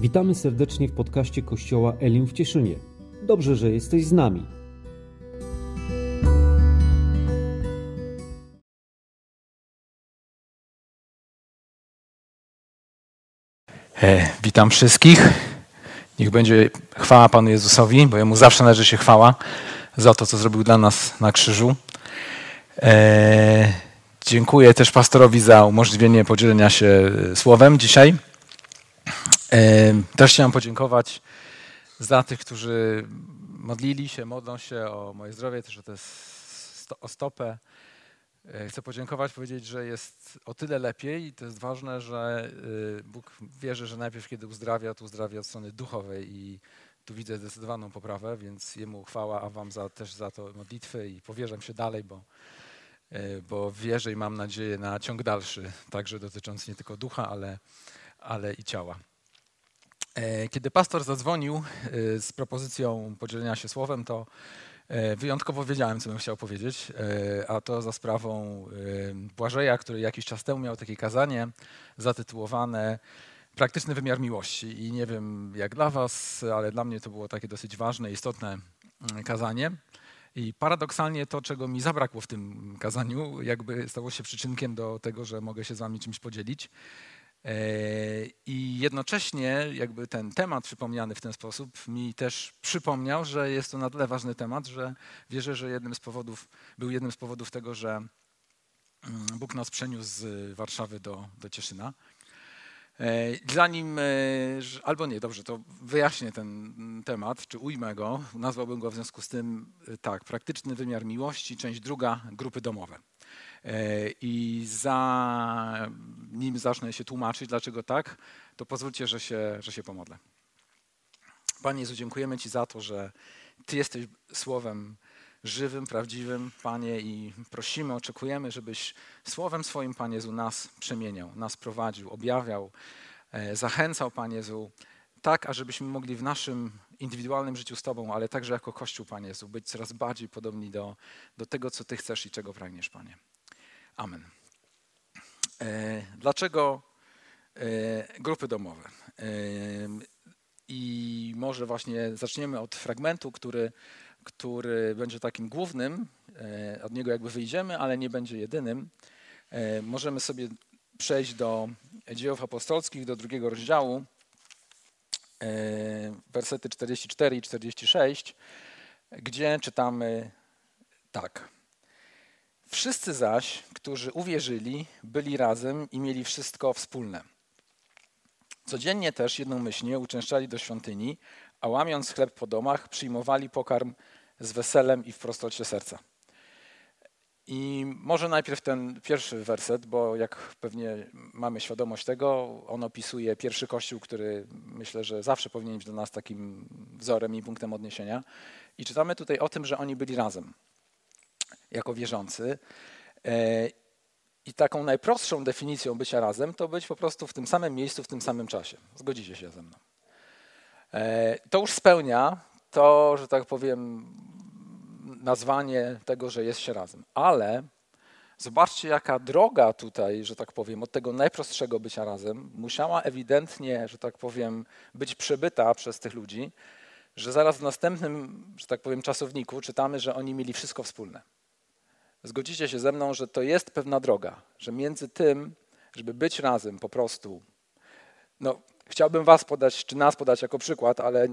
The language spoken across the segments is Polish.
Witamy serdecznie w podcaście Kościoła Elim w Cieszynie. Dobrze, że jesteś z nami. E, witam wszystkich. Niech będzie chwała Panu Jezusowi, bo Jemu zawsze należy się chwała za to, co zrobił dla nas na krzyżu. E, dziękuję też pastorowi za umożliwienie podzielenia się słowem dzisiaj. E, też chciałem podziękować za tych, którzy modlili się, modlą się o moje zdrowie, też o, te, o stopę. E, chcę podziękować, powiedzieć, że jest o tyle lepiej i to jest ważne, że e, Bóg wierzy, że najpierw kiedy uzdrawia, to uzdrawia od strony duchowej i tu widzę zdecydowaną poprawę, więc Jemu chwała, a Wam za, też za to modlitwy i powierzam się dalej, bo, bo wierzę i mam nadzieję na ciąg dalszy, także dotyczący nie tylko ducha, ale, ale i ciała. E, kiedy pastor zadzwonił e, z propozycją podzielenia się słowem, to e, wyjątkowo wiedziałem, co bym chciał powiedzieć, a to za sprawą Błażeja, który jakiś czas temu miał takie kazanie zatytułowane Praktyczny wymiar miłości. I nie wiem jak dla Was, ale dla mnie to było takie dosyć ważne, istotne mm, kazanie. I paradoksalnie to, czego mi zabrakło w tym kazaniu, jakby stało się przyczynkiem do tego, że mogę się z Wami czymś podzielić. E, I jednocześnie jakby ten temat przypomniany w ten sposób mi też przypomniał, że jest to na tyle ważny temat, że wierzę, że jednym z powodów, był jednym z powodów tego, że mm, Bóg nas przeniósł z Warszawy do, do Cieszyna. E, zanim, e, albo nie, dobrze, to wyjaśnię ten temat, czy ujmę go, nazwałbym go w związku z tym tak, praktyczny wymiar miłości, część druga, grupy domowe. E, I zanim zacznę się tłumaczyć, dlaczego tak, to pozwólcie, że się, że się pomodlę. Panie Jezu, dziękujemy Ci za to, że Ty jesteś słowem żywym, prawdziwym, Panie, i prosimy, oczekujemy, żebyś słowem swoim, Panie Jezu, nas przemieniał, nas prowadził, objawiał, e, zachęcał, Panie Jezu, tak, ażebyśmy mogli w naszym indywidualnym życiu z Tobą, ale także jako Kościół, Panie Jezu, być coraz bardziej podobni do, do tego, co Ty chcesz i czego pragniesz, Panie. Amen. E, dlaczego e, grupy domowe? E, I może właśnie zaczniemy od fragmentu, który, który będzie takim głównym. Od niego jakby wyjdziemy, ale nie będzie jedynym. Możemy sobie przejść do dziejów apostolskich, do drugiego rozdziału, wersety 44 i 46, gdzie czytamy tak. Wszyscy zaś, którzy uwierzyli, byli razem i mieli wszystko wspólne. Codziennie też jednomyślnie uczęszczali do świątyni, a łamiąc chleb po domach, przyjmowali pokarm z weselem i w prostocie serca. I może najpierw ten pierwszy werset, bo jak pewnie mamy świadomość tego, on opisuje pierwszy kościół, który myślę, że zawsze powinien być dla nas takim wzorem i punktem odniesienia. I czytamy tutaj o tym, że oni byli razem jako wierzący. E, I taką najprostszą definicją bycia razem to być po prostu w tym samym miejscu, w tym samym czasie. Zgodzicie się ze mną. E, to już spełnia to, że tak powiem, nazwanie tego, że jest się razem. Ale zobaczcie, jaka droga tutaj, że tak powiem, od tego najprostszego bycia razem musiała ewidentnie, że tak powiem, być przebyta przez tych ludzi, że zaraz w następnym, że tak powiem, czasowniku czytamy, że oni mieli wszystko wspólne zgodzicie się ze mną, że to jest pewna droga, że między tym, żeby być razem po prostu, no, chciałbym was podać, czy nas podać jako przykład, ale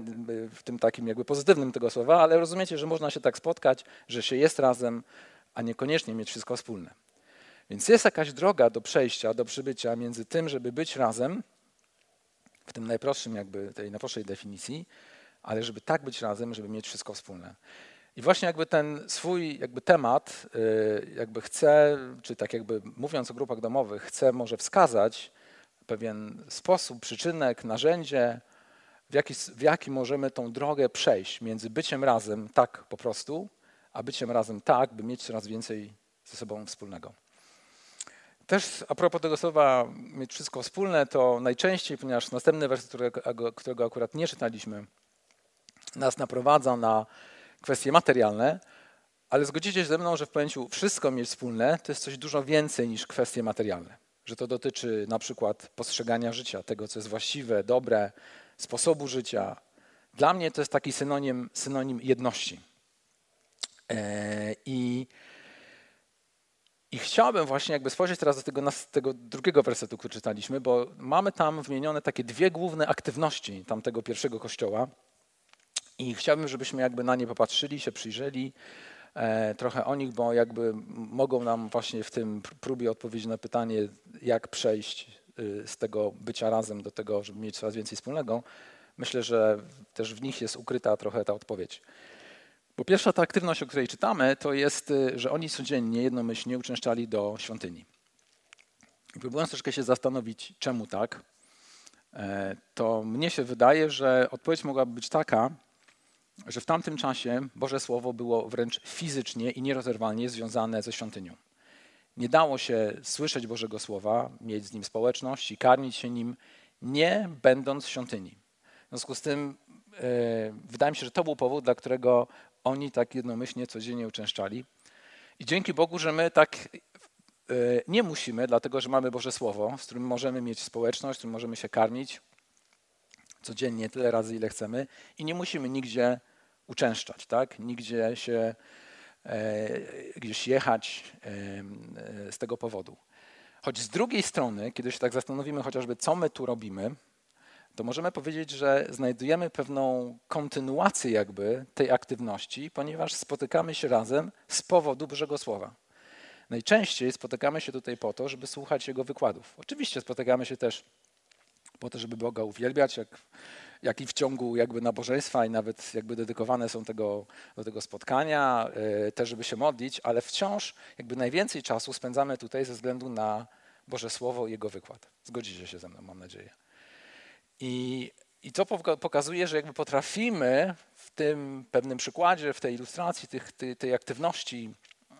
w tym takim jakby pozytywnym tego słowa, ale rozumiecie, że można się tak spotkać, że się jest razem, a niekoniecznie mieć wszystko wspólne. Więc jest jakaś droga do przejścia, do przybycia między tym, żeby być razem, w tym najprostszym jakby, tej najprostszej definicji, ale żeby tak być razem, żeby mieć wszystko wspólne. I właśnie jakby ten swój jakby temat y, jakby chcę, czy tak jakby mówiąc o grupach domowych, chcę może wskazać pewien sposób, przyczynek, narzędzie, w jaki, w jaki możemy tą drogę przejść między byciem razem tak po prostu, a byciem razem tak, by mieć coraz więcej ze sobą wspólnego. Też a propos tego słowa mieć wszystko wspólne, to najczęściej, ponieważ następny wers, którego, którego akurat nie czytaliśmy, nas naprowadza na kwestie materialne, ale zgodzicie się ze mną, że w pojęciu wszystko mieć wspólne to jest coś dużo więcej niż kwestie materialne. Że to dotyczy na przykład postrzegania życia, tego, co jest właściwe, dobre, sposobu życia. Dla mnie to jest taki synonim, synonim jedności. I i chciałbym właśnie jakby spojrzeć teraz do tego, tego drugiego wersetu, który czytaliśmy, bo mamy tam wymienione takie dwie główne aktywności tamtego pierwszego kościoła. I chciałbym, żebyśmy jakby na nie popatrzyli, się przyjrzeli e, trochę o nich, bo jakby mogą nam właśnie w tym próbie odpowiedzieć na pytanie, jak przejść y, z tego bycia razem do tego, żeby mieć coraz więcej wspólnego. Myślę, że też w nich jest ukryta trochę ta odpowiedź. Bo pierwsza ta aktywność, o której czytamy, to jest, y, że oni codziennie jednomyślnie uczęszczali do świątyni. Próbując troszkę się zastanowić, czemu tak, e, to mnie się wydaje, że odpowiedź mogłaby być taka, że w tamtym czasie Boże Słowo było wręcz fizycznie i nierozerwalnie związane ze świątynią. Nie dało się słyszeć Bożego Słowa, mieć z nim społeczność i karmić się nim, nie będąc w świątyni. W związku z tym yy, wydaje mi się, że to był powód, dla którego oni tak jednomyślnie codziennie uczęszczali. I dzięki Bogu, że my tak e, nie musimy, dlatego że mamy Boże Słowo, z którym możemy mieć społeczność, z którym możemy się karmić codziennie tyle razy, ile chcemy i nie musimy nigdzie uczęszczać, tak? nigdzie się e, gdzieś jechać e, z tego powodu. Choć z drugiej strony, kiedy się tak zastanowimy chociażby, co my tu robimy, to możemy powiedzieć, że znajdujemy pewną kontynuację jakby tej aktywności, ponieważ spotykamy się razem z powodu Bożego Słowa. Najczęściej spotykamy się tutaj po to, żeby słuchać Jego wykładów. Oczywiście spotykamy się też po to, żeby Boga uwielbiać, jak, jak i w ciągu jakby nabożeństwa i nawet jakby dedykowane są tego, do tego spotkania, yy, też żeby się modlić, ale wciąż jakby najwięcej czasu spędzamy tutaj ze względu na Boże Słowo i Jego wykład. Zgodzicie się ze mną, mam nadzieję. I, I to pokazuje, że jakby potrafimy w tym pewnym przykładzie, w tej ilustracji tych, tej, tej aktywności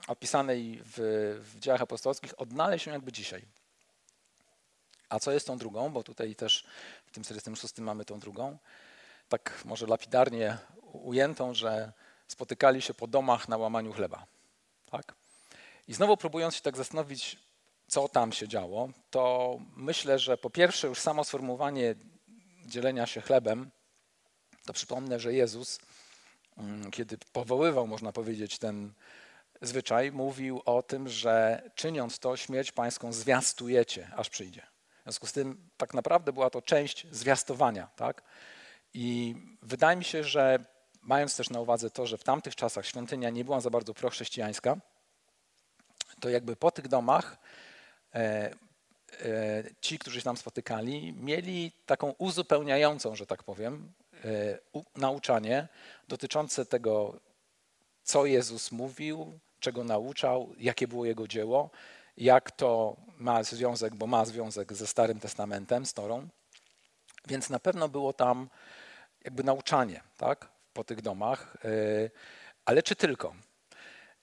opisanej w, w apostolskich odnaleźć się jakby dzisiaj. A co jest tą drugą? Bo tutaj też w tym 46 mamy tą drugą. Tak może lapidarnie ujętą, że spotykali się po domach na łamaniu chleba. Tak? I znowu próbując się tak zastanowić, co tam się działo, to myślę, że po pierwsze już samo sformułowanie dzielenia się chlebem, to przypomnę, że Jezus, mm, kiedy powoływał, można powiedzieć, ten zwyczaj, mówił o tym, że czyniąc to, śmierć pańską zwiastujecie, aż przyjdzie. Związku z tym tak naprawdę była to część zwiastowania. Tak? I wydaje mi się, że mając też na uwadze to, że w tamtych czasach świątynia nie była za bardzo prochrześcijańska, to jakby po tych domach e, E, ci, którzy się tam spotykali, mieli taką uzupełniającą, że tak powiem, e, nauczanie dotyczące tego, co Jezus mówił, czego nauczał, jakie było jego dzieło, jak to ma związek, bo ma związek ze Starym Testamentem, z Torą. Więc na pewno było tam jakby nauczanie tak, po tych domach, e, ale czy tylko?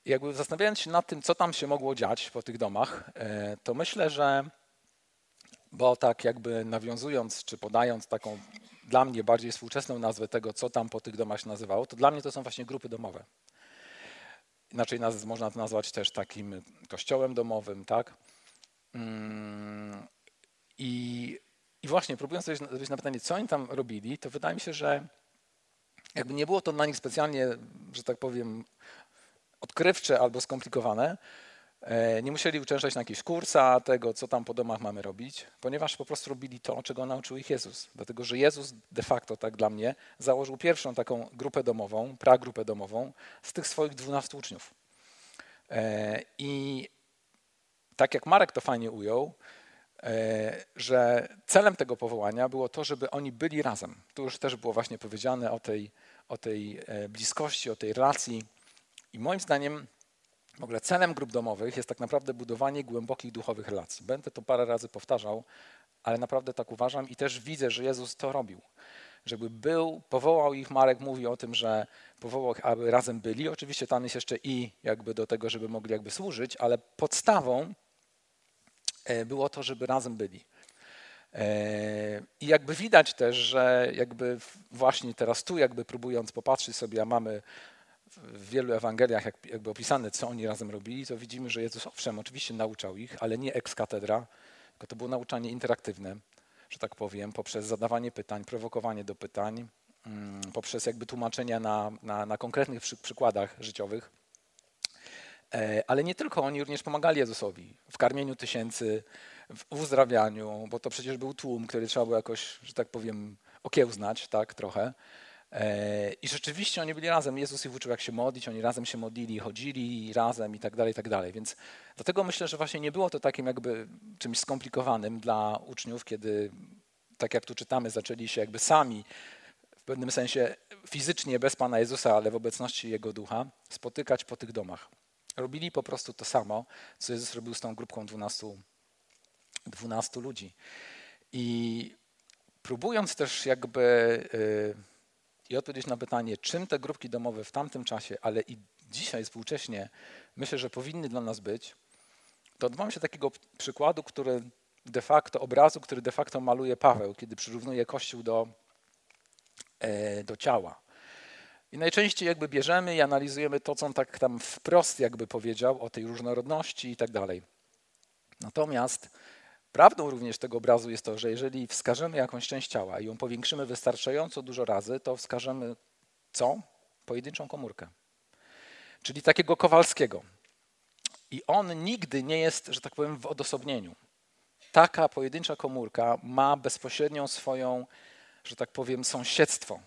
Jakby zastanawiając się nad tym, co tam się mogło dziać po tych domach, to myślę, że bo tak jakby nawiązując czy podając taką dla mnie bardziej współczesną nazwę tego, co tam po tych domach się nazywało, to dla mnie to są właśnie grupy domowe. Inaczej naz można to nazwać też takim kościołem domowym, tak? Mm, I, i właśnie próbując odpowiedzieć na pytanie, co oni tam robili, to wydaje mi się, że jakby nie było to dla nich specjalnie, że tak powiem, odkrywcze albo skomplikowane, nie musieli uczęszczać na jakieś kursa tego, co tam po domach mamy robić, ponieważ po prostu robili to, czego nauczył ich Jezus. Dlatego, że Jezus de facto, tak dla mnie, założył pierwszą taką grupę domową, pragrupę domową z tych swoich dwunastu uczniów. E, I tak jak Marek to fajnie ujął, e, że celem tego powołania było to, żeby oni byli razem. Tu już też było właśnie powiedziane o tej, o tej bliskości, o tej relacji. I moim zdaniem w ogóle celem grup domowych jest tak naprawdę budowanie głębokich duchowych relacji. Będę to parę razy powtarzał, ale naprawdę tak uważam i też widzę, że Jezus to robił. Żeby był, powołał ich, Marek mówi o tym, że powołał ich, aby razem byli. Oczywiście tam jest jeszcze i jakby do tego, żeby mogli jakby służyć, ale podstawą e, było to, żeby razem byli. E, I jakby widać też, że jakby właśnie teraz tu jakby próbując popatrzeć sobie, a mamy w wielu Ewangeliach jak, jakby opisane, co oni razem robili, to widzimy, że Jezus owszem, oczywiście nauczał ich, ale nie ex katedra, tylko to było nauczanie interaktywne, że tak powiem, poprzez zadawanie pytań, prowokowanie do pytań, mm, poprzez jakby tłumaczenia na, na, na konkretnych przy, przykładach życiowych. E, ale nie tylko, oni również pomagali Jezusowi w karmieniu tysięcy, w uzdrawianiu, bo to przecież był tłum, który trzeba było jakoś, że tak powiem, okiełznać, tak, trochę. E, I rzeczywiście oni byli razem. Jezus ich uczył, jak się modlić, oni razem się modlili, chodzili razem i tak dalej, i tak dalej. Więc dlatego myślę, że właśnie nie było to takim jakby czymś skomplikowanym dla uczniów, kiedy, tak jak tu czytamy, zaczęli się jakby sami w pewnym sensie fizycznie bez Pana Jezusa, ale w obecności Jego Ducha, spotykać po tych domach. Robili po prostu to samo, co Jezus robił z tą grupką 12, 12 ludzi. I próbując też jakby yy, i odpowiedzieć na pytanie, czym te grupki domowe w tamtym czasie, ale i dzisiaj współcześnie myślę, że powinny dla nas być, to odwołam się takiego przykładu, który de facto, obrazu, który de facto maluje Paweł, kiedy przyrównuje Kościół do, e, do ciała. I najczęściej jakby bierzemy i analizujemy to, co on tak tam wprost jakby powiedział o tej różnorodności i tak dalej. Natomiast Prawdą również tego obrazu jest to, że jeżeli wskażemy jakąś część ciała i ją powiększymy wystarczająco dużo razy, to wskażemy co? Pojedynczą komórkę. Czyli takiego Kowalskiego. I on nigdy nie jest, że tak powiem, w odosobnieniu. Taka pojedyncza komórka ma bezpośrednią swoją, że tak powiem, sąsiedztwo.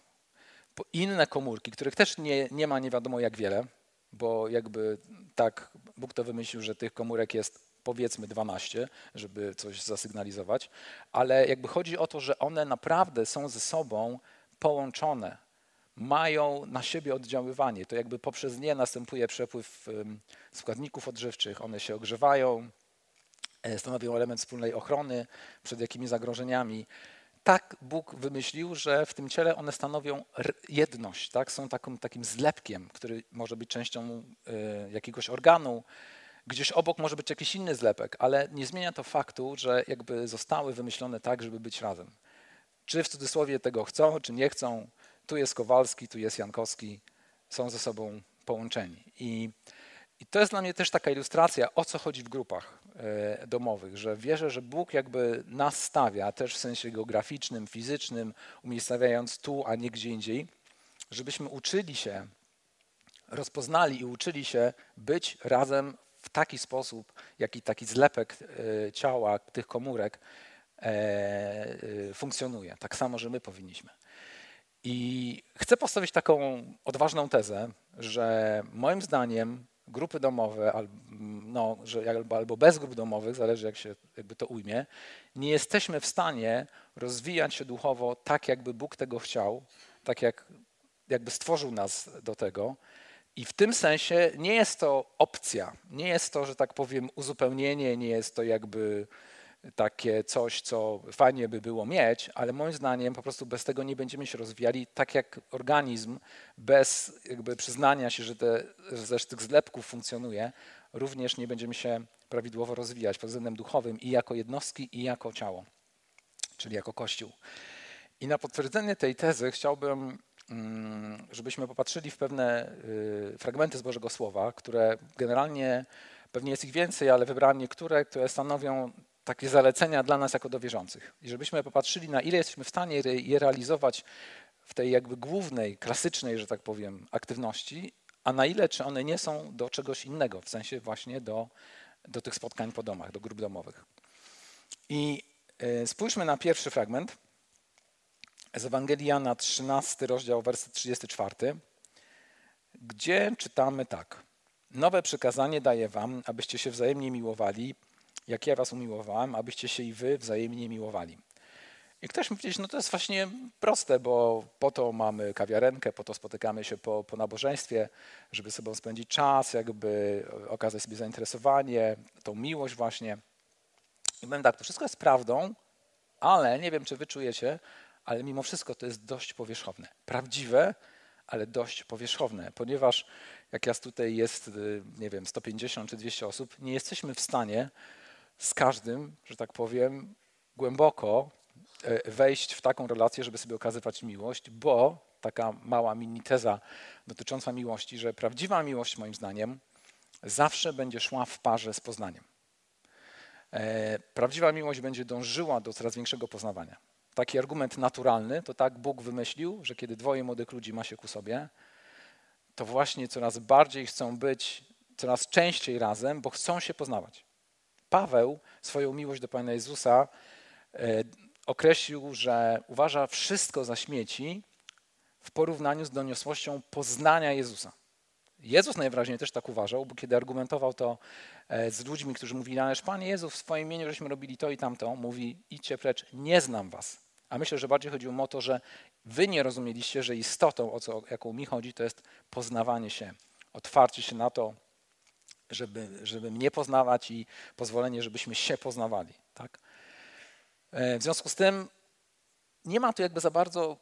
Inne komórki, których też nie, nie ma nie wiadomo jak wiele, bo jakby tak Bóg to wymyślił, że tych komórek jest powiedzmy 12, żeby coś zasygnalizować, ale jakby chodzi o to, że one naprawdę są ze sobą połączone, mają na siebie oddziaływanie. To jakby poprzez nie następuje przepływ składników odżywczych, one się ogrzewają, e, stanowią element wspólnej ochrony przed jakimi zagrożeniami. Tak Bóg wymyślił, że w tym ciele one stanowią jedność, tak? są takim, zlepkiem, który może być częścią y, jakiegoś organu, Gdzieś obok może być jakiś inny zlepek, ale nie zmienia to faktu, że jakby zostały wymyślone tak, żeby być razem. Czy w cudzysłowie tego chcą, czy nie chcą, tu jest Kowalski, tu jest Jankowski, są ze sobą połączeni. I, i to jest dla mnie też taka ilustracja, o co chodzi w grupach e, domowych, że wierzę, że Bóg jakby nas stawia też w sensie geograficznym, fizycznym, umiejscawiając tu, a nie gdzie indziej, żebyśmy uczyli się, rozpoznali i uczyli się być razem w taki sposób, jaki taki zlepek e, ciała, tych komórek e, e, funkcjonuje. Tak samo, że my powinniśmy. I chcę postawić taką odważną tezę, że moim zdaniem grupy domowe, no, że albo, albo bez grup domowych, zależy jak się jakby to ujmie, nie jesteśmy w stanie rozwijać się duchowo tak, jakby Bóg tego chciał, tak jak jakby stworzył nas do tego, i w tym sensie nie jest to opcja, nie jest to, że tak powiem, uzupełnienie, nie jest to jakby takie coś, co fajnie by było mieć, ale moim zdaniem po prostu bez tego nie będziemy się rozwijali tak jak organizm, bez jakby przyznania się, że, te, że tych zlepków funkcjonuje, również nie będziemy się prawidłowo rozwijać pod względem duchowym i jako jednostki, i jako ciało, czyli jako Kościół. I na potwierdzenie tej tezy chciałbym żebyśmy popatrzyli w pewne y, fragmenty z Bożego Słowa, które generalnie, pewnie jest ich więcej, ale wybrałem niektóre, które stanowią takie zalecenia dla nas jako do wierzących. I żebyśmy popatrzyli, na ile jesteśmy w stanie je realizować w tej jakby głównej, klasycznej, że tak powiem, aktywności, a na ile, czy one nie są do czegoś innego, w sensie właśnie do, do tych spotkań po domach, do grup domowych. I y, spójrzmy na pierwszy fragment z Ewangelii Jana, 13 rozdział, werset 34, gdzie czytamy tak. Nowe przykazanie daję wam, abyście się wzajemnie miłowali, jak ja was umiłowałem, abyście się i wy wzajemnie miłowali. I ktoś mówi, no to jest właśnie proste, bo po to mamy kawiarenkę, po to spotykamy się po, po nabożeństwie, żeby sobie spędzić czas, jakby okazać sobie zainteresowanie, tą miłość właśnie. I powiem tak, to wszystko jest prawdą, ale nie wiem, czy wy czujecie, ale mimo wszystko to jest dość powierzchowne. Prawdziwe, ale dość powierzchowne, ponieważ jak jest tutaj jest, y, nie wiem, 150 czy 200 osób, nie jesteśmy w stanie z każdym, że tak powiem, głęboko e, wejść w taką relację, żeby sobie okazywać miłość, bo taka mała mini teza dotycząca miłości, że prawdziwa miłość moim zdaniem zawsze będzie szła w parze z poznaniem. E, prawdziwa miłość będzie dążyła do coraz większego poznawania. Taki argument naturalny to tak Bóg wymyślił, że kiedy dwoje młodych ludzi ma się ku sobie, to właśnie coraz bardziej chcą być coraz częściej razem, bo chcą się poznawać. Paweł swoją miłość do Pana Jezusa e, określił, że uważa wszystko za śmieci w porównaniu z doniosłością poznania Jezusa. Jezus najwyraźniej też tak uważał, bo kiedy argumentował to e, z ludźmi, którzy mówili, ależ Panie Jezu, w swoim imieniu żeśmy robili to i tamto, mówi, idźcie precz, nie znam was. A myślę, że bardziej chodziło o to, że wy nie rozumieliście, że istotą, o co, jaką mi chodzi, to jest poznawanie się, otwarcie się na to, żeby, żeby mnie poznawać i pozwolenie, żebyśmy się poznawali. Tak? E, w związku z tym nie ma tu jakby za bardzo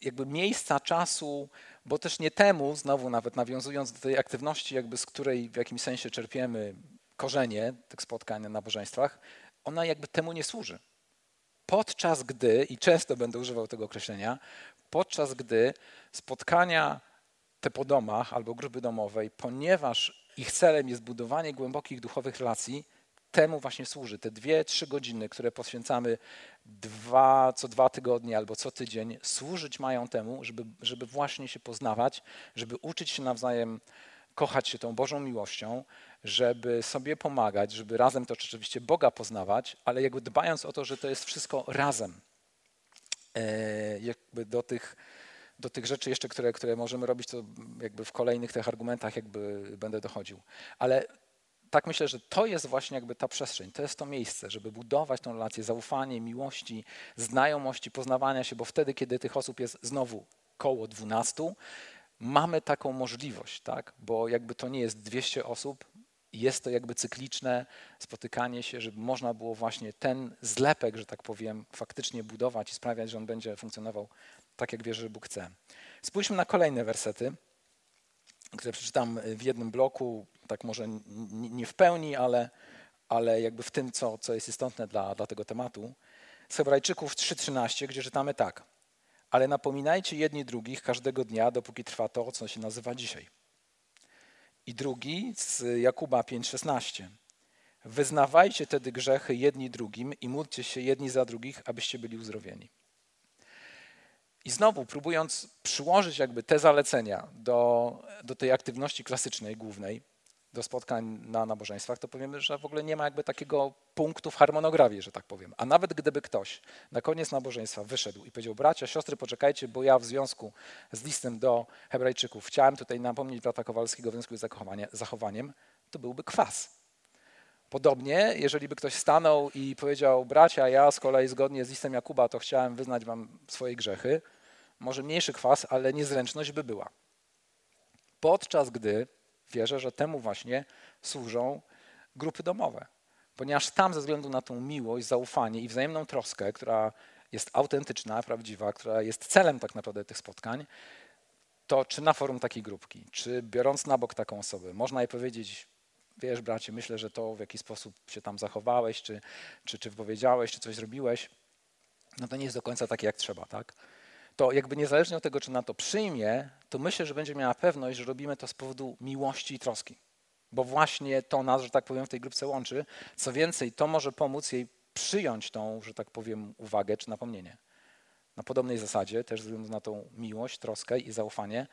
jakby miejsca, czasu, bo też nie temu, znowu nawet nawiązując do tej aktywności, jakby z której w jakimś sensie czerpiemy korzenie tych spotkań na nabożeństwach, ona jakby temu nie służy. Podczas gdy, i często będę używał tego określenia, podczas gdy spotkania te po domach albo grupy domowej, ponieważ ich celem jest budowanie głębokich duchowych relacji, temu właśnie służy. Te dwie, trzy godziny, które poświęcamy dwa, co dwa tygodnie albo co tydzień, służyć mają temu, żeby, żeby właśnie się poznawać, żeby uczyć się nawzajem kochać się tą Bożą miłością, żeby sobie pomagać, żeby razem to oczywiście Boga poznawać, ale jakby dbając o to, że to jest wszystko razem. E, jakby do tych, do tych rzeczy jeszcze, które, które możemy robić, to jakby w kolejnych tych argumentach jakby będę dochodził. Ale tak myślę, że to jest właśnie jakby ta przestrzeń, to jest to miejsce, żeby budować tą relację zaufanie, miłości, znajomości, poznawania się, bo wtedy, kiedy tych osób jest znowu koło 12, mamy taką możliwość, tak? bo jakby to nie jest 200 osób, jest to jakby cykliczne spotykanie się, żeby można było właśnie ten zlepek, że tak powiem, faktycznie budować i sprawiać, że on będzie funkcjonował tak, jak wierzę, że Bóg chce. Spójrzmy na kolejne wersety, które przeczytam w jednym bloku, tak może nie w pełni, ale, ale jakby w tym, co, co jest istotne dla, dla tego tematu. Z Hebrajczyków 3.13, gdzie czytamy tak. Ale napominajcie jedni drugich każdego dnia, dopóki trwa to, co się nazywa dzisiaj. I drugi z Jakuba 5,16. Wyznawajcie tedy grzechy jedni drugim i módlcie się jedni za drugich, abyście byli uzdrowieni. I znowu, próbując przyłożyć jakby te zalecenia do, do tej aktywności klasycznej, głównej, do spotkań na nabożeństwach, to powiemy, że w ogóle nie ma jakby takiego punktu w harmonogramie, że tak powiem. A nawet gdyby ktoś na koniec nabożeństwa wyszedł i powiedział, bracia, siostry, poczekajcie, bo ja w związku z listem do hebrajczyków chciałem tutaj napomnieć brata Kowalskiego w związku z zachowaniem, to byłby kwas. Podobnie, jeżeli by ktoś stanął i powiedział, bracia, ja z kolei zgodnie z listem Jakuba, to chciałem wyznać wam swoje grzechy, może mniejszy kwas, ale niezręczność by była. Podczas gdy wierzę, że temu właśnie służą grupy domowe. Ponieważ tam ze względu na tą miłość, zaufanie i wzajemną troskę, która jest autentyczna, prawdziwa, która jest celem tak naprawdę tych spotkań, to czy na forum takiej grupki, czy biorąc na bok taką osobę, można jej powiedzieć, wiesz bracie, myślę, że to w jakiś sposób się tam zachowałeś, czy, czy, czy powiedziałeś, czy coś zrobiłeś, no to nie jest do końca takie jak trzeba, tak? To jakby niezależnie od tego, czy na to przyjmie, to myślę, że będzie miała pewność, że robimy to z powodu miłości i troski. Bo właśnie to nas, że tak powiem, w tej grupce łączy. Co więcej, to może pomóc jej przyjąć tą, że tak powiem, uwagę czy napomnienie. Na podobnej zasadzie, też ze względu na tą miłość, troskę i zaufanie,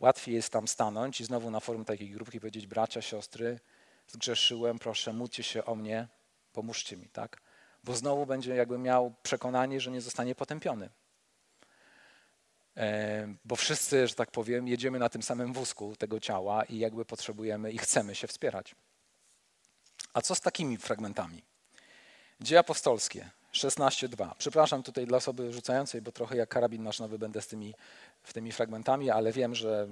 łatwiej jest tam stanąć i znowu na forum takiej grupki powiedzieć: bracia, siostry, zgrzeszyłem, proszę, módlcie się o mnie, pomóżcie mi, tak? Bo znowu będzie jakby miał przekonanie, że nie zostanie potępiony. Bo wszyscy, że tak powiem, jedziemy na tym samym wózku tego ciała i jakby potrzebujemy i chcemy się wspierać. A co z takimi fragmentami? Dzieje apostolskie 16.2. Przepraszam tutaj dla osoby rzucającej, bo trochę jak karabin maszynowy będę z tymi, w tymi fragmentami, ale wiem, że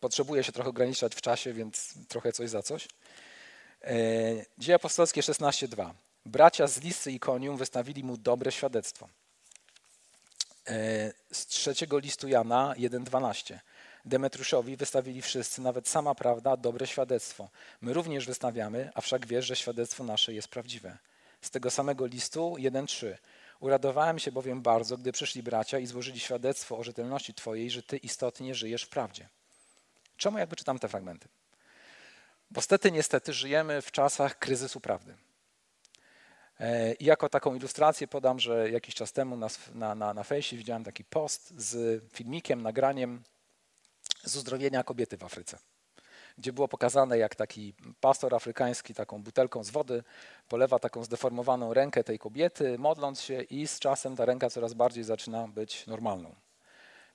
potrzebuję się trochę ograniczać w czasie, więc trochę coś za coś. E, Dzieje apostolskie 16.2. Bracia z Lisy i Konium wystawili mu dobre świadectwo. E, z trzeciego listu Jana 1,12. Demetriuszowi wystawili wszyscy, nawet sama prawda, dobre świadectwo. My również wystawiamy, a wszak wiesz, że świadectwo nasze jest prawdziwe. Z tego samego listu 1,3. Uradowałem się bowiem bardzo, gdy przyszli bracia i złożyli świadectwo o rzetelności Twojej, że Ty istotnie żyjesz w prawdzie. Czemu jakby czytam te fragmenty? Bo stety, niestety żyjemy w czasach kryzysu prawdy. E, I jako taką ilustrację podam, że jakiś czas temu na, na, na, na fejsie widziałem taki post z filmikiem, nagraniem z uzdrowienia kobiety w Afryce, gdzie było pokazane, jak taki pastor afrykański taką butelką z wody polewa taką zdeformowaną rękę tej kobiety, modląc się i z czasem ta ręka coraz bardziej zaczyna być normalną.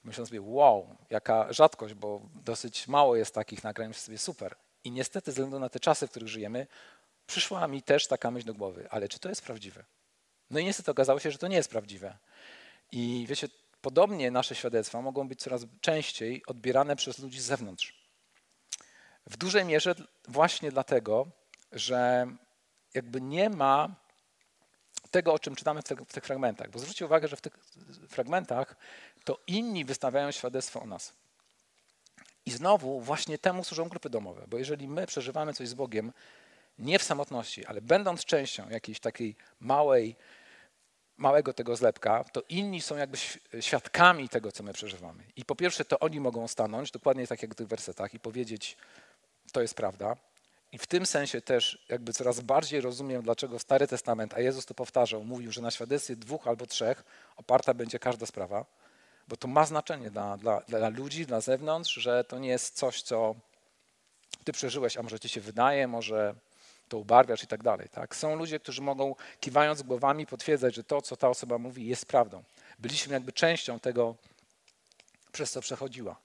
Myślę sobie, wow, jaka rzadkość, bo dosyć mało jest takich nagrań, myślę sobie, super. I niestety, ze względu na te czasy, w których żyjemy, przyszła mi też taka myśl do głowy, ale czy to jest prawdziwe? No i niestety okazało się, że to nie jest prawdziwe. I wiecie, podobnie nasze świadectwa mogą być coraz częściej odbierane przez ludzi z zewnątrz. W dużej mierze właśnie dlatego, że jakby nie ma tego, o czym czytamy w, te, w tych fragmentach. Bo zwróćcie uwagę, że w tych fragmentach to inni wystawiają świadectwo o nas. I znowu właśnie temu służą grupy domowe, bo jeżeli my przeżywamy coś z Bogiem, nie w samotności, ale będąc częścią jakiejś takiej małej, małego tego zlepka, to inni są jakby świadkami tego, co my przeżywamy. I po pierwsze, to oni mogą stanąć, dokładnie tak jak w tych wersetach, i powiedzieć, to jest prawda. I w tym sensie też jakby coraz bardziej rozumiem, dlaczego Stary Testament, a Jezus to powtarzał, mówił, że na świadectwie dwóch albo trzech oparta będzie każda sprawa, bo to ma znaczenie dla, dla, dla ludzi, dla zewnątrz, że to nie jest coś, co ty przeżyłeś, a może ci się wydaje, może to ubarwiasz i tak dalej. Tak? Są ludzie, którzy mogą kiwając głowami potwierdzać, że to, co ta osoba mówi, jest prawdą. Byliśmy jakby częścią tego, przez co przechodziła.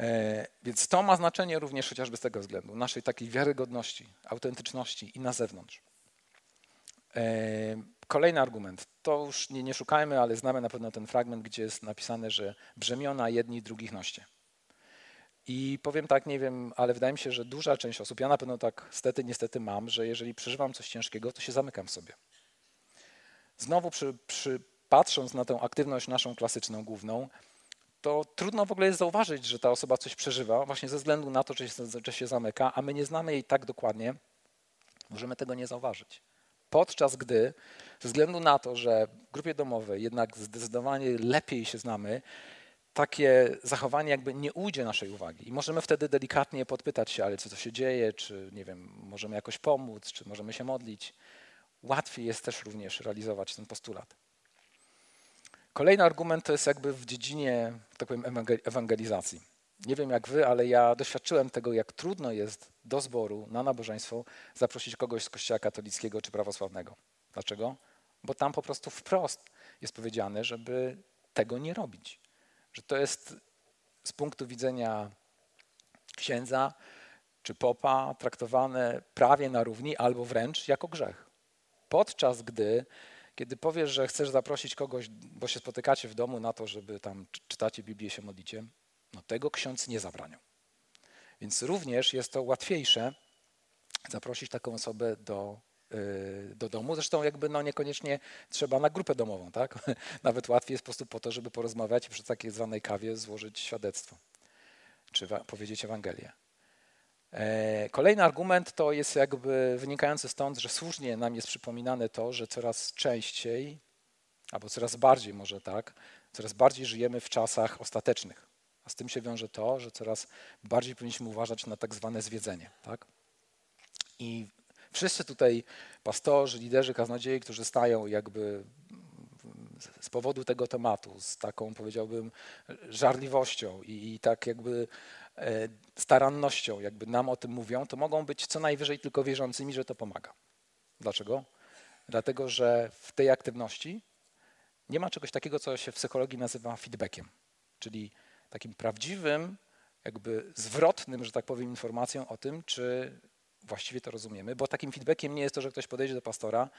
E, więc to ma znaczenie również chociażby z tego względu, naszej takiej wiarygodności, autentyczności i na zewnątrz. E, kolejny argument. To już nie, nie szukajmy, ale znamy na pewno ten fragment, gdzie jest napisane, że brzemiona jedni drugich noście. I powiem tak, nie wiem, ale wydaje mi się, że duża część osób, ja na pewno tak stety, niestety mam, że jeżeli przeżywam coś ciężkiego, to się zamykam w sobie. Znowu przy, przy, patrząc na tę aktywność naszą klasyczną, główną, to trudno w ogóle jest zauważyć, że ta osoba coś przeżywa, właśnie ze względu na to, że się, że się zamyka, a my nie znamy jej tak dokładnie, możemy tego nie zauważyć. Podczas gdy, ze względu na to, że w grupie domowej jednak zdecydowanie lepiej się znamy, takie zachowanie jakby nie ujdzie naszej uwagi. I możemy wtedy delikatnie podpytać się, ale co to się dzieje, czy nie wiem, możemy jakoś pomóc, czy możemy się modlić. Łatwiej jest też również realizować ten postulat. Kolejny argument to jest jakby w dziedzinie, tak powiem, ewangelizacji. Nie wiem jak wy, ale ja doświadczyłem tego, jak trudno jest do zboru na nabożeństwo zaprosić kogoś z kościoła katolickiego czy prawosławnego. Dlaczego? Bo tam po prostu wprost jest powiedziane, żeby tego nie robić że to jest z punktu widzenia księdza czy popa traktowane prawie na równi albo wręcz jako grzech. Podczas gdy, kiedy powiesz, że chcesz zaprosić kogoś, bo się spotykacie w domu na to, żeby tam czytacie Biblię, się modlicie, no tego ksiądz nie zabraniał. Więc również jest to łatwiejsze zaprosić taką osobę do do domu. Zresztą jakby no niekoniecznie trzeba na grupę domową, tak? Nawet łatwiej jest po prostu po to, żeby porozmawiać i przy takiej zwanej kawie złożyć świadectwo, czy powiedzieć Ewangelię. E, kolejny argument to jest jakby wynikający stąd, że słusznie nam jest przypominane to, że coraz częściej, albo coraz bardziej może tak, coraz bardziej żyjemy w czasach ostatecznych. A z tym się wiąże to, że coraz bardziej powinniśmy uważać na tak zwane zwiedzenie. Tak? I Wszyscy tutaj pastorzy, liderzy, kaznodzieje, którzy stają jakby z powodu tego tematu, z taką powiedziałbym żarliwością i, i tak jakby e, starannością, jakby nam o tym mówią, to mogą być co najwyżej tylko wierzącymi, że to pomaga. Dlaczego? Dlatego, że w tej aktywności nie ma czegoś takiego, co się w psychologii nazywa feedbackiem, czyli takim prawdziwym, jakby zwrotnym, że tak powiem, informacją o tym, czy właściwie to rozumiemy, bo takim feedbackiem nie jest to, że ktoś podejdzie do pastora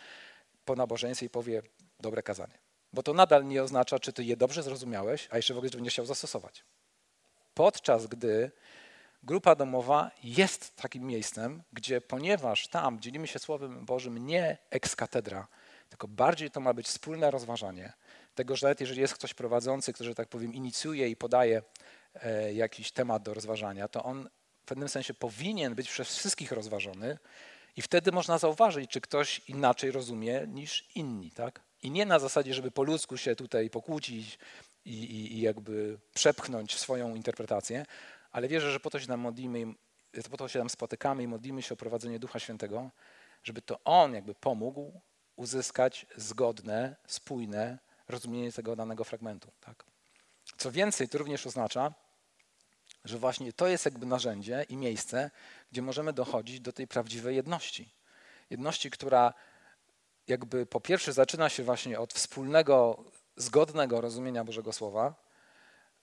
po nabożeństwie i powie dobre kazanie. Bo to nadal nie oznacza, czy ty je dobrze zrozumiałeś, a jeszcze w ogóle, że będziesz chciał zastosować. Podczas gdy grupa domowa jest takim miejscem, gdzie ponieważ tam dzielimy się Słowem Bożym nie ex katedra, tylko bardziej to ma być wspólne rozważanie tego, że nawet jeżeli jest ktoś prowadzący, który, tak powiem, inicjuje i podaje e, jakiś temat do rozważania, to on pewnym sensie powinien być przez wszystkich rozważony i wtedy można zauważyć, czy ktoś inaczej rozumie niż inni. Tak? I nie na zasadzie, żeby po ludzku się tutaj pokłócić i, i, i jakby przepchnąć swoją interpretację, ale wierzę, że po to się nam modlimy, po to się nam spotykamy i modlimy się o prowadzenie Ducha Świętego, żeby to On jakby pomógł uzyskać zgodne, spójne rozumienie tego danego fragmentu. Tak? Co więcej, to również oznacza, że właśnie to jest jakby narzędzie i miejsce, gdzie możemy dochodzić do tej prawdziwej jedności. Jedności, która jakby po pierwsze zaczyna się właśnie od wspólnego, zgodnego rozumienia Bożego Słowa,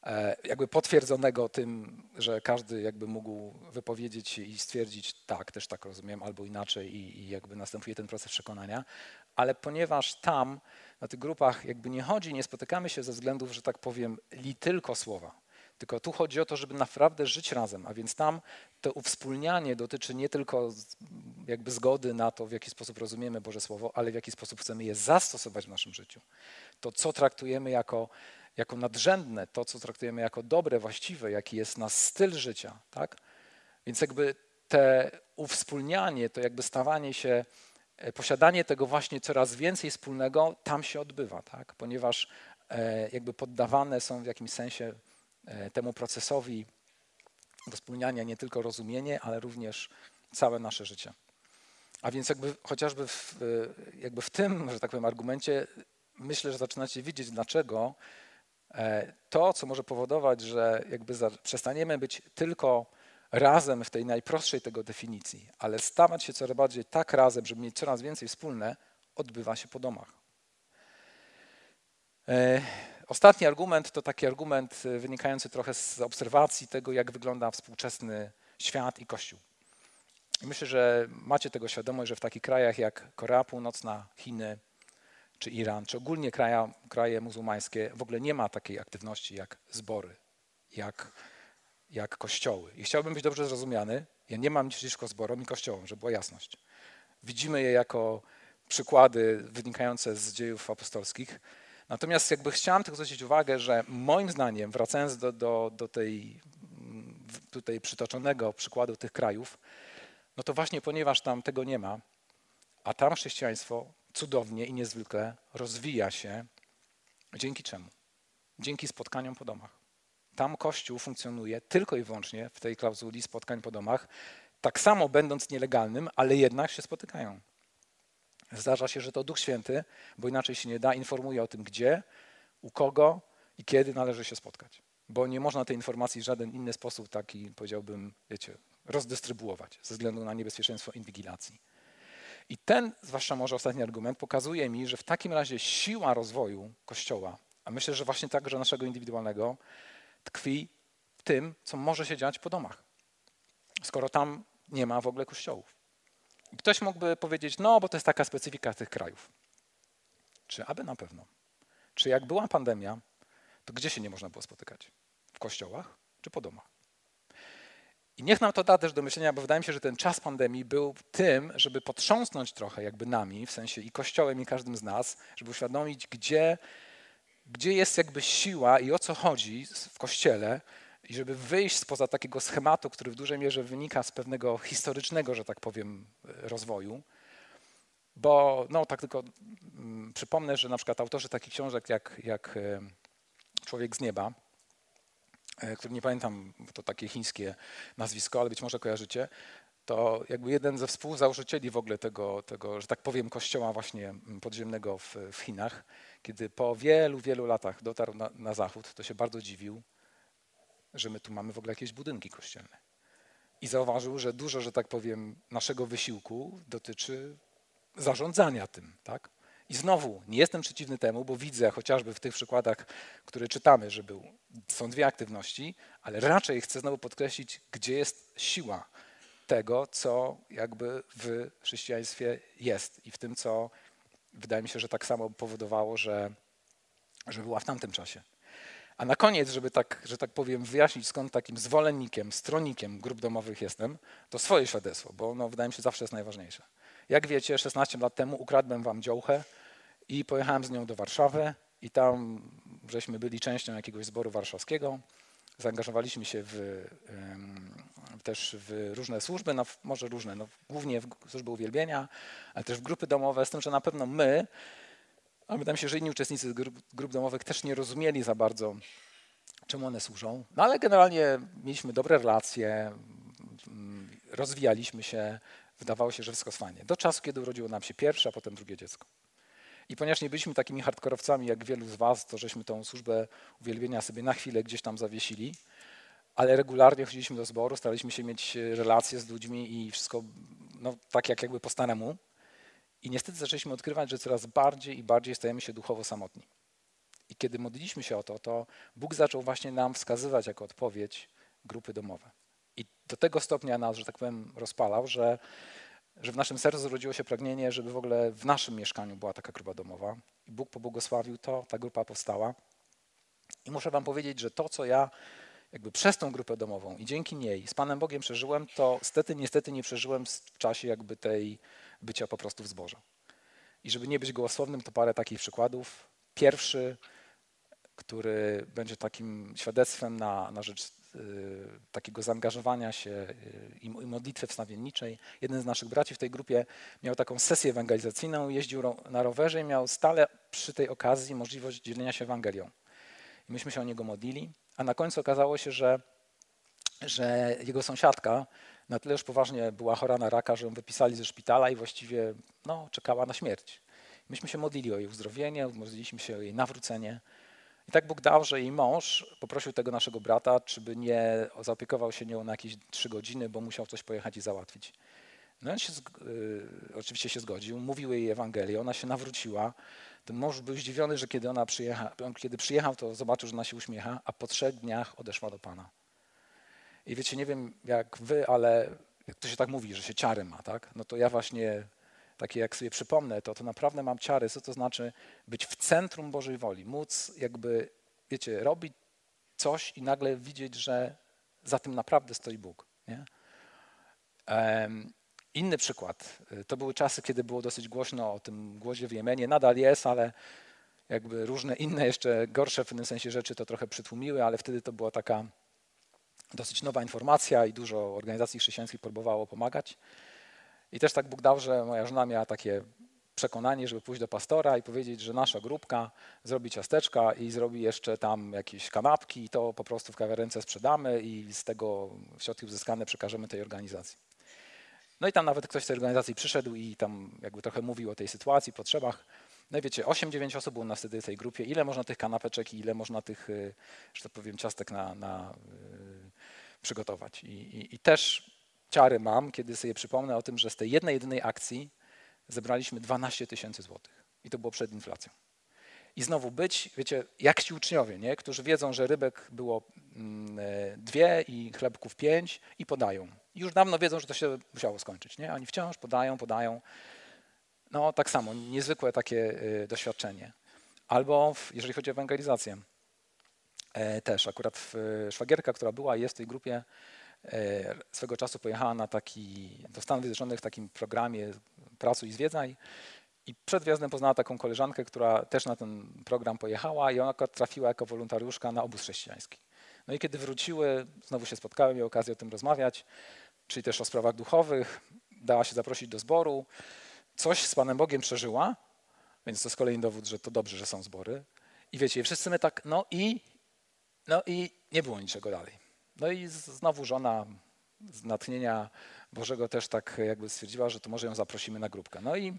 e, jakby potwierdzonego tym, że każdy jakby mógł wypowiedzieć się i stwierdzić, tak, też tak rozumiem, albo inaczej i, i jakby następuje ten proces przekonania, ale ponieważ tam na tych grupach jakby nie chodzi, nie spotykamy się ze względów, że tak powiem, li tylko słowa, tylko tu chodzi o to, żeby naprawdę żyć razem, a więc tam to uwspólnianie dotyczy nie tylko jakby zgody na to, w jaki sposób rozumiemy Boże Słowo, ale w jaki sposób chcemy je zastosować w naszym życiu. To, co traktujemy jako, jako nadrzędne, to, co traktujemy jako dobre, właściwe, jaki jest nasz styl życia. Tak? Więc jakby te uwspólnianie, to jakby stawanie się, e, posiadanie tego właśnie coraz więcej wspólnego, tam się odbywa, tak? ponieważ e, jakby poddawane są w jakimś sensie temu procesowi wspólniania nie tylko rozumienie, ale również całe nasze życie. A więc jakby chociażby w, e, jakby w tym, że tak powiem, argumencie myślę, że zaczynacie widzieć, dlaczego e, to, co może powodować, że jakby przestaniemy być tylko razem w tej najprostszej tego definicji, ale stawać się coraz bardziej tak razem, żeby mieć coraz więcej wspólne, odbywa się po domach. Ostatni argument to taki argument y, wynikający trochę z obserwacji tego, jak wygląda współczesny świat i Kościół. Myślę, że macie tego świadomość, że w takich krajach jak Korea Północna, Chiny czy Iran, czy ogólnie kraje, kraje muzułmańskie, w ogóle nie ma takiej aktywności jak zbory, jak, jak kościoły. I chciałbym być dobrze zrozumiany, ja nie mam nic przeciwko zborom i kościołom, żeby była jasność. Widzimy je jako przykłady wynikające z dziejów apostolskich, Natomiast jakby chciałem tylko zwrócić uwagę, że moim zdaniem, wracając do, do, do tej tutaj przytoczonego przykładu tych krajów, no to właśnie ponieważ tam tego nie ma, a tam chrześcijaństwo cudownie i niezwykle rozwija się, dzięki czemu? Dzięki spotkaniom po domach. Tam Kościół funkcjonuje tylko i wyłącznie w tej klauzuli spotkań po domach, tak samo będąc nielegalnym, ale jednak się spotykają. Zdarza się, że to Duch Święty, bo inaczej się nie da, informuje o tym, gdzie, u kogo i kiedy należy się spotkać. Bo nie można tej informacji w żaden inny sposób, taki powiedziałbym, wiecie, rozdystrybuować ze względu na niebezpieczeństwo inwigilacji. I ten, zwłaszcza może ostatni argument, pokazuje mi, że w takim razie siła rozwoju Kościoła, a myślę, że właśnie także naszego indywidualnego, tkwi w tym, co może się dziać po domach. Skoro tam nie ma w ogóle kościołów. I ktoś mógłby powiedzieć, no bo to jest taka specyfika tych krajów. Czy aby na pewno? Czy jak była pandemia, to gdzie się nie można było spotykać? W kościołach czy po domach? I niech nam to da też do myślenia, bo wydaje mi się, że ten czas pandemii był tym, żeby potrząsnąć trochę jakby nami, w sensie i Kościołem, i każdym z nas, żeby uświadomić, gdzie, gdzie jest jakby siła i o co chodzi w Kościele, i żeby wyjść spoza takiego schematu, który w dużej mierze wynika z pewnego historycznego, że tak powiem, rozwoju. Bo no, tak tylko mm, przypomnę, że na przykład autorzy takich książek jak, jak e, Człowiek z nieba, e, który nie pamiętam, to takie chińskie nazwisko, ale być może kojarzycie, to jakby jeden ze współzałożycieli w ogóle tego, tego że tak powiem, kościoła właśnie mm, podziemnego w, w Chinach, kiedy po wielu, wielu latach dotarł na, na zachód, to się bardzo dziwił, że my tu mamy w ogóle jakieś budynki kościelne. I zauważył, że dużo, że tak powiem, naszego wysiłku dotyczy zarządzania tym. Tak? I znowu, nie jestem przeciwny temu, bo widzę chociażby w tych przykładach, które czytamy, że był, są dwie aktywności, ale raczej chcę znowu podkreślić, gdzie jest siła tego, co jakby w chrześcijaństwie jest i w tym, co wydaje mi się, że tak samo powodowało, że, że była w tamtym czasie. A na koniec, żeby tak, że tak powiem, wyjaśnić, skąd takim zwolennikiem, stronnikiem grup domowych jestem, to swoje świadectwo, bo ono wydaje mi się zawsze jest najważniejsze. Jak wiecie, 16 lat temu ukradłem wam działkę i pojechałem z nią do Warszawy i tam żeśmy byli częścią jakiegoś zboru warszawskiego. Zaangażowaliśmy się w, też w różne służby, no, może różne, no, głównie w służby uwielbienia, ale też w grupy domowe, z tym, że na pewno my ale wydaje się, że inni uczestnicy grup, grup domowych też nie rozumieli za bardzo, czemu one służą. No ale generalnie mieliśmy dobre relacje, rozwijaliśmy się, wydawało się, że wszystko jest fajnie. Do czasu, kiedy urodziło nam się pierwsze, a potem drugie dziecko. I ponieważ nie byliśmy takimi hardkorowcami jak wielu z was, to żeśmy tą służbę uwielbienia sobie na chwilę gdzieś tam zawiesili, ale regularnie chodziliśmy do zboru, staraliśmy się mieć relacje z ludźmi i wszystko no, tak jak jakby po staremu. I niestety zaczęliśmy odkrywać, że coraz bardziej i bardziej stajemy się duchowo samotni. I kiedy modliliśmy się o to, to Bóg zaczął właśnie nam wskazywać jako odpowiedź grupy domowe. I do tego stopnia nas, że tak powiem, rozpalał, że, że w naszym sercu zrodziło się pragnienie, żeby w ogóle w naszym mieszkaniu była taka grupa domowa. I Bóg pobłogosławił to, ta grupa powstała. I muszę wam powiedzieć, że to, co ja jakby przez tą grupę domową i dzięki niej z Panem Bogiem przeżyłem, to stety, niestety nie przeżyłem w czasie jakby tej bycia po prostu w zborze. I żeby nie być gołosłownym, to parę takich przykładów. Pierwszy, który będzie takim świadectwem na, na rzecz y, takiego zaangażowania się y, i, modlitwy wstawienniczej. Jeden z naszych braci w tej grupie miał taką sesję ewangelizacyjną, jeździł ro, na rowerze i miał stale przy tej okazji możliwość dzielenia się Ewangelią. I myśmy się o niego modlili, a na końcu okazało się, że, że jego sąsiadka na tyle już poważnie była chora na raka, że ją wypisali ze szpitala i właściwie no, czekała na śmierć. Myśmy się modlili o jej uzdrowienie, modliliśmy się o jej nawrócenie. I tak Bóg dał, że jej mąż poprosił tego naszego brata, czy by nie zaopiekował się nią na jakieś trzy godziny, bo musiał coś pojechać i załatwić. No on się, y, oczywiście się zgodził, mówił jej Ewangelię, ona się nawróciła. Ten mąż był zdziwiony, że kiedy ona przyjecha, kiedy przyjechał, to zobaczył, że ona się uśmiecha, a po trzech dniach odeszła do Pana. I wiecie, nie wiem jak wy, ale jak to się tak mówi, że się ciary ma, tak? No to ja właśnie takie jak sobie przypomnę, to, to naprawdę mam ciary, co to znaczy być w centrum Bożej woli, móc jakby, wiecie, robić coś i nagle widzieć, że za tym naprawdę stoi Bóg. Nie? Um, inny przykład. To były czasy, kiedy było dosyć głośno o tym głodzie w Jemenie. Nadal jest, ale jakby różne inne, jeszcze gorsze w tym sensie rzeczy to trochę przytłumiły, ale wtedy to była taka dosyć nowa informacja i dużo organizacji chrześcijańskich próbowało pomagać. I też tak Bóg dał, że moja żona miała takie przekonanie, żeby pójść do pastora i powiedzieć, że nasza grupka zrobi ciasteczka i zrobi jeszcze tam jakieś kanapki i to po prostu w kawiarence sprzedamy i z tego środki uzyskane przekażemy tej organizacji. No i tam nawet ktoś z tej organizacji przyszedł i tam jakby trochę mówił o tej sytuacji, potrzebach. No i wiecie, 8-9 osób było na wtedy tej grupie. Ile można tych kanapeczek i ile można tych, y, że tak powiem, ciastek na, na y, przygotować. I, i, I, też ciary mam, kiedy sobie przypomnę o tym, że z tej jednej, jedynej akcji zebraliśmy 12 tysięcy złotych. I to było przed inflacją. I znowu być, wiecie, jak ci uczniowie, nie? którzy wiedzą, że rybek było mm, e, dwie i chlebków pięć i podają. Już dawno wiedzą, że to się musiało skończyć. Nie? Oni wciąż podają, podają. No tak samo, niezwykłe takie y, doświadczenie. Albo w, jeżeli chodzi o ewangelizację, e, też akurat szwagierka, która była jest w tej grupie, e, swego czasu pojechała na taki, do Stanów Zjednoczonych w takim programie Pracuj i Zwiedzaj i przed wjazdem poznała taką koleżankę, która też na ten program pojechała i ona trafiła jako wolontariuszka na obóz chrześcijański. No i kiedy wróciły, znowu się spotkałem, miał okazję o tym rozmawiać, czyli też o sprawach duchowych, dała się zaprosić do zboru, coś z Panem Bogiem przeżyła, więc to z kolei dowód, że to dobrze, że są zbory. I wiecie, wszyscy my tak, no i, no i nie było niczego dalej. No i znowu żona z natchnienia Bożego też tak jakby stwierdziła, że to może ją zaprosimy na grupkę. No i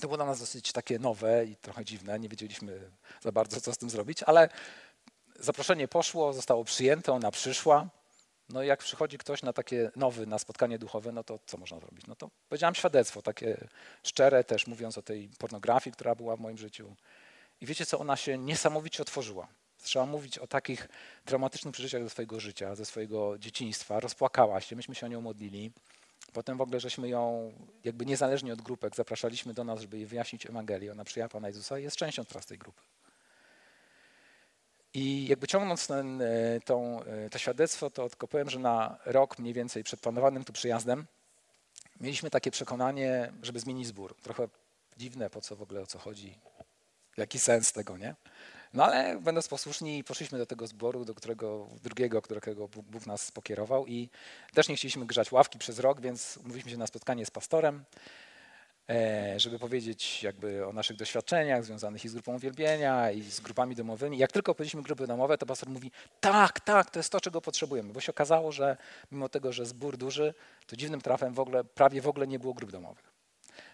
to było dla nas dosyć takie nowe i trochę dziwne, nie wiedzieliśmy za bardzo, co z tym zrobić, ale zaproszenie poszło, zostało przyjęte, ona przyszła. No i jak przychodzi ktoś na takie nowy, na spotkanie duchowe, no to co można zrobić? No to powiedziałam świadectwo, takie szczere też, mówiąc o tej pornografii, która była w moim życiu. I wiecie co, ona się niesamowicie otworzyła. Trzeba mówić o takich dramatycznych przeżyciach ze swojego życia, ze swojego dzieciństwa. Rozpłakała się, myśmy się o nią modlili. Potem w ogóle żeśmy ją, jakby niezależnie od grupek, zapraszaliśmy do nas, żeby jej wyjaśnić Ewangelię. Ona przyjęła Pana Jezusa i jest częścią teraz tej grupy. I jakby ciągnąc ten, e, tą, e, to świadectwo, to tylko powiem, że na rok mniej więcej przed planowanym tu przyjazdem mieliśmy takie przekonanie, żeby zmienić zbór. Trochę dziwne, po co w ogóle, o co chodzi, jaki sens tego, nie? No ale będąc posłuszni, poszliśmy do tego zboru, do którego drugiego, którego Bóg, nas pokierował i też nie chcieliśmy grzać ławki przez rok, więc umówiliśmy się na spotkanie z pastorem, e, żeby powiedzieć jakby o naszych doświadczeniach związanych i z grupą uwielbienia, i z grupami domowymi. Jak tylko powiedzieliśmy grupy domowe, to pastor mówi, tak, tak, to jest to, czego potrzebujemy, bo się okazało, że mimo tego, że zbór duży, to dziwnym trafem w ogóle, prawie w ogóle nie było grup domowych.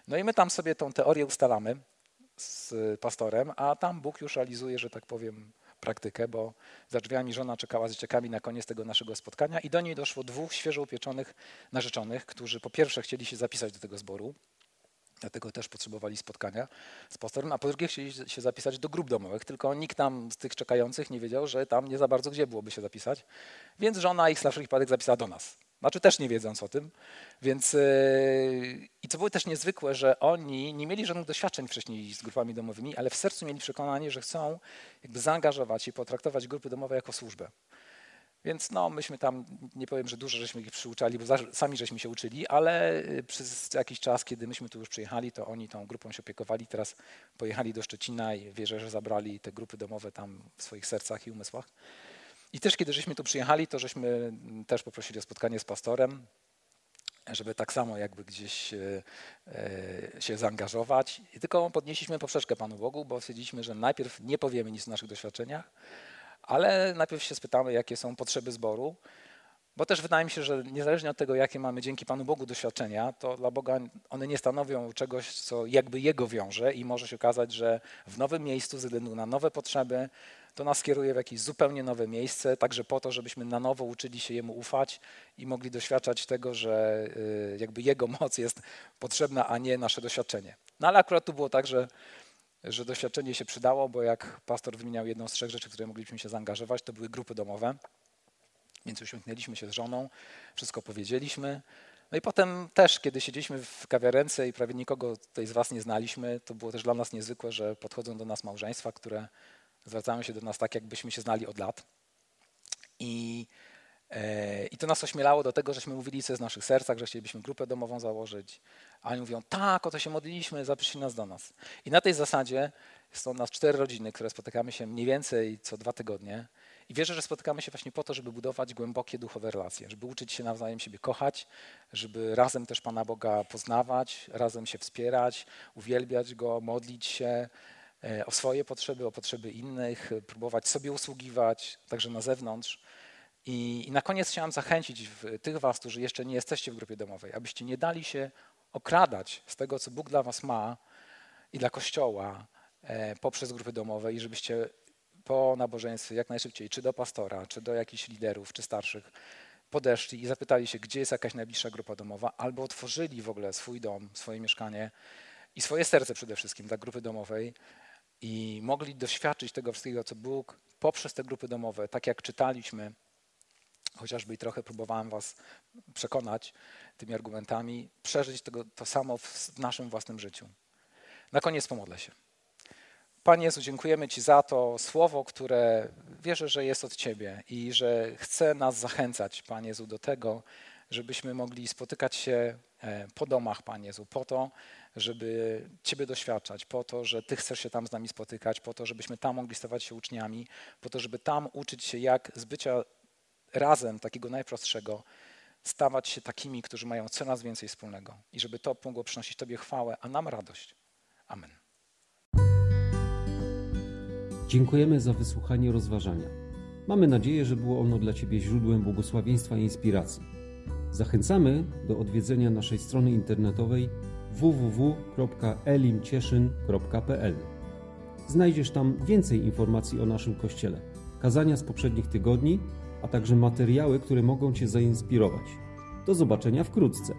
No i my tam sobie tą teorię ustalamy, z pastorem, a tam Bóg już realizuje, że tak powiem, praktykę, bo za drzwiami żona czekała z dzieciakami na koniec tego naszego spotkania i do niej doszło dwóch świeżo upieczonych narzeczonych, którzy po pierwsze chcieli się zapisać do tego zboru, Dlatego też potrzebowali spotkania z pastorem, a po drugie chcieli się zapisać do grup domowych, tylko nikt tam z tych czekających nie wiedział, że tam nie za bardzo gdzie byłoby się zapisać. Więc żona ich na wszelki wypadek zapisała do nas. Znaczy też nie wiedząc o tym. Więc yy, i co było też niezwykłe, że oni nie mieli żadnych doświadczeń wcześniej z grupami domowymi, ale w sercu mieli przekonanie, że chcą jakby zaangażować i potraktować grupy domowe jako służbę. Więc no, myśmy tam, nie powiem, że dużo żeśmy ich przyuczali, bo sami żeśmy się uczyli, ale y, przez jakiś czas, kiedy myśmy tu już przyjechali, to oni tą grupą się opiekowali. Teraz pojechali do Szczecina i wierzę, że zabrali te grupy domowe tam w swoich sercach i umysłach. I też kiedy żeśmy tu przyjechali, to żeśmy też poprosili o spotkanie z pastorem, żeby tak samo jakby gdzieś y, y, się zaangażować. I tylko podnieśliśmy poprzeczkę Panu Bogu, bo stwierdziliśmy, że najpierw nie powiemy nic o naszych doświadczeniach, ale najpierw się spytamy, jakie są potrzeby zboru, bo też wydaje mi się, że niezależnie od tego, jakie mamy dzięki Panu Bogu doświadczenia, to dla Boga one nie stanowią czegoś, co jakby Jego wiąże i może się okazać, że w nowym miejscu ze względu na nowe potrzeby to nas kieruje w jakieś zupełnie nowe miejsce, także po to, żebyśmy na nowo uczyli się Jemu ufać i mogli doświadczać tego, że y, jakby Jego moc jest potrzebna, a nie nasze doświadczenie. No ale akurat tu było tak, że że doświadczenie się przydało, bo jak pastor wymieniał jedną z trzech rzeczy, które mogliśmy się zaangażować, to były grupy domowe. Więc usiąknęliśmy się z żoną, wszystko powiedzieliśmy. No i potem też, kiedy siedzieliśmy w kawiarence i prawie nikogo tutaj z Was nie znaliśmy, to było też dla nas niezwykłe, że podchodzą do nas małżeństwa, które zwracają się do nas tak, jakbyśmy się znali od lat. I E, I to nas ośmielało do tego, żeśmy mówili co jest w naszych sercach, że chcielibyśmy grupę domową założyć. A oni mówią, tak, o to się modliliśmy, zaprosili nas do nas. I na tej zasadzie są nas cztery rodziny, które spotykamy się mniej więcej co dwa tygodnie. I wierzę, że spotykamy się właśnie po to, żeby budować głębokie duchowe relacje, żeby uczyć się nawzajem siebie kochać, żeby razem też Pana Boga poznawać, razem się wspierać, uwielbiać Go, modlić się o swoje potrzeby, o potrzeby innych, próbować sobie usługiwać, także na zewnątrz. I, I, na koniec chciałem zachęcić tych Was, którzy jeszcze nie jesteście w grupie domowej, abyście nie dali się okradać z tego, co Bóg dla Was ma i dla Kościoła e, poprzez grupy domowe i żebyście po nabożeństwie jak najszybciej, czy do pastora, czy do jakichś liderów, czy starszych, podeszli i zapytali się, gdzie jest jakaś najbliższa grupa domowa, albo otworzyli w ogóle swój dom, swoje mieszkanie i swoje serce przede wszystkim dla grupy domowej i mogli doświadczyć tego wszystkiego, co Bóg poprzez te grupy domowe, tak jak czytaliśmy, chociażby i trochę próbowałem Was przekonać tymi argumentami, przeżyć tego, to samo w naszym własnym życiu. Na koniec pomodlę się. Panie Jezu, dziękujemy Ci za to słowo, które wierzę, że jest od Ciebie i że chce nas zachęcać, Panie Jezu, do tego, żebyśmy mogli spotykać się po domach, Panie Jezu, po to, żeby Ciebie doświadczać, po to, że Ty chcesz się tam z nami spotykać, po to, żebyśmy tam mogli stawać się uczniami, po to, żeby tam uczyć się, jak z bycia razem takiego najprostszego stawać się takimi, którzy mają coraz więcej wspólnego i żeby to mogło przynosić Tobie chwałę, a nam radość. Amen. Dziękujemy za wysłuchanie rozważania. Mamy nadzieję, że było ono dla Ciebie źródłem błogosławieństwa i inspiracji. Zachęcamy do odwiedzenia naszej strony internetowej www.elimcieszyn.pl. Znajdziesz tam więcej informacji o naszym kościele, kazania z poprzednich tygodni a także materiały, które mogą Cię zainspirować. Do zobaczenia wkrótce.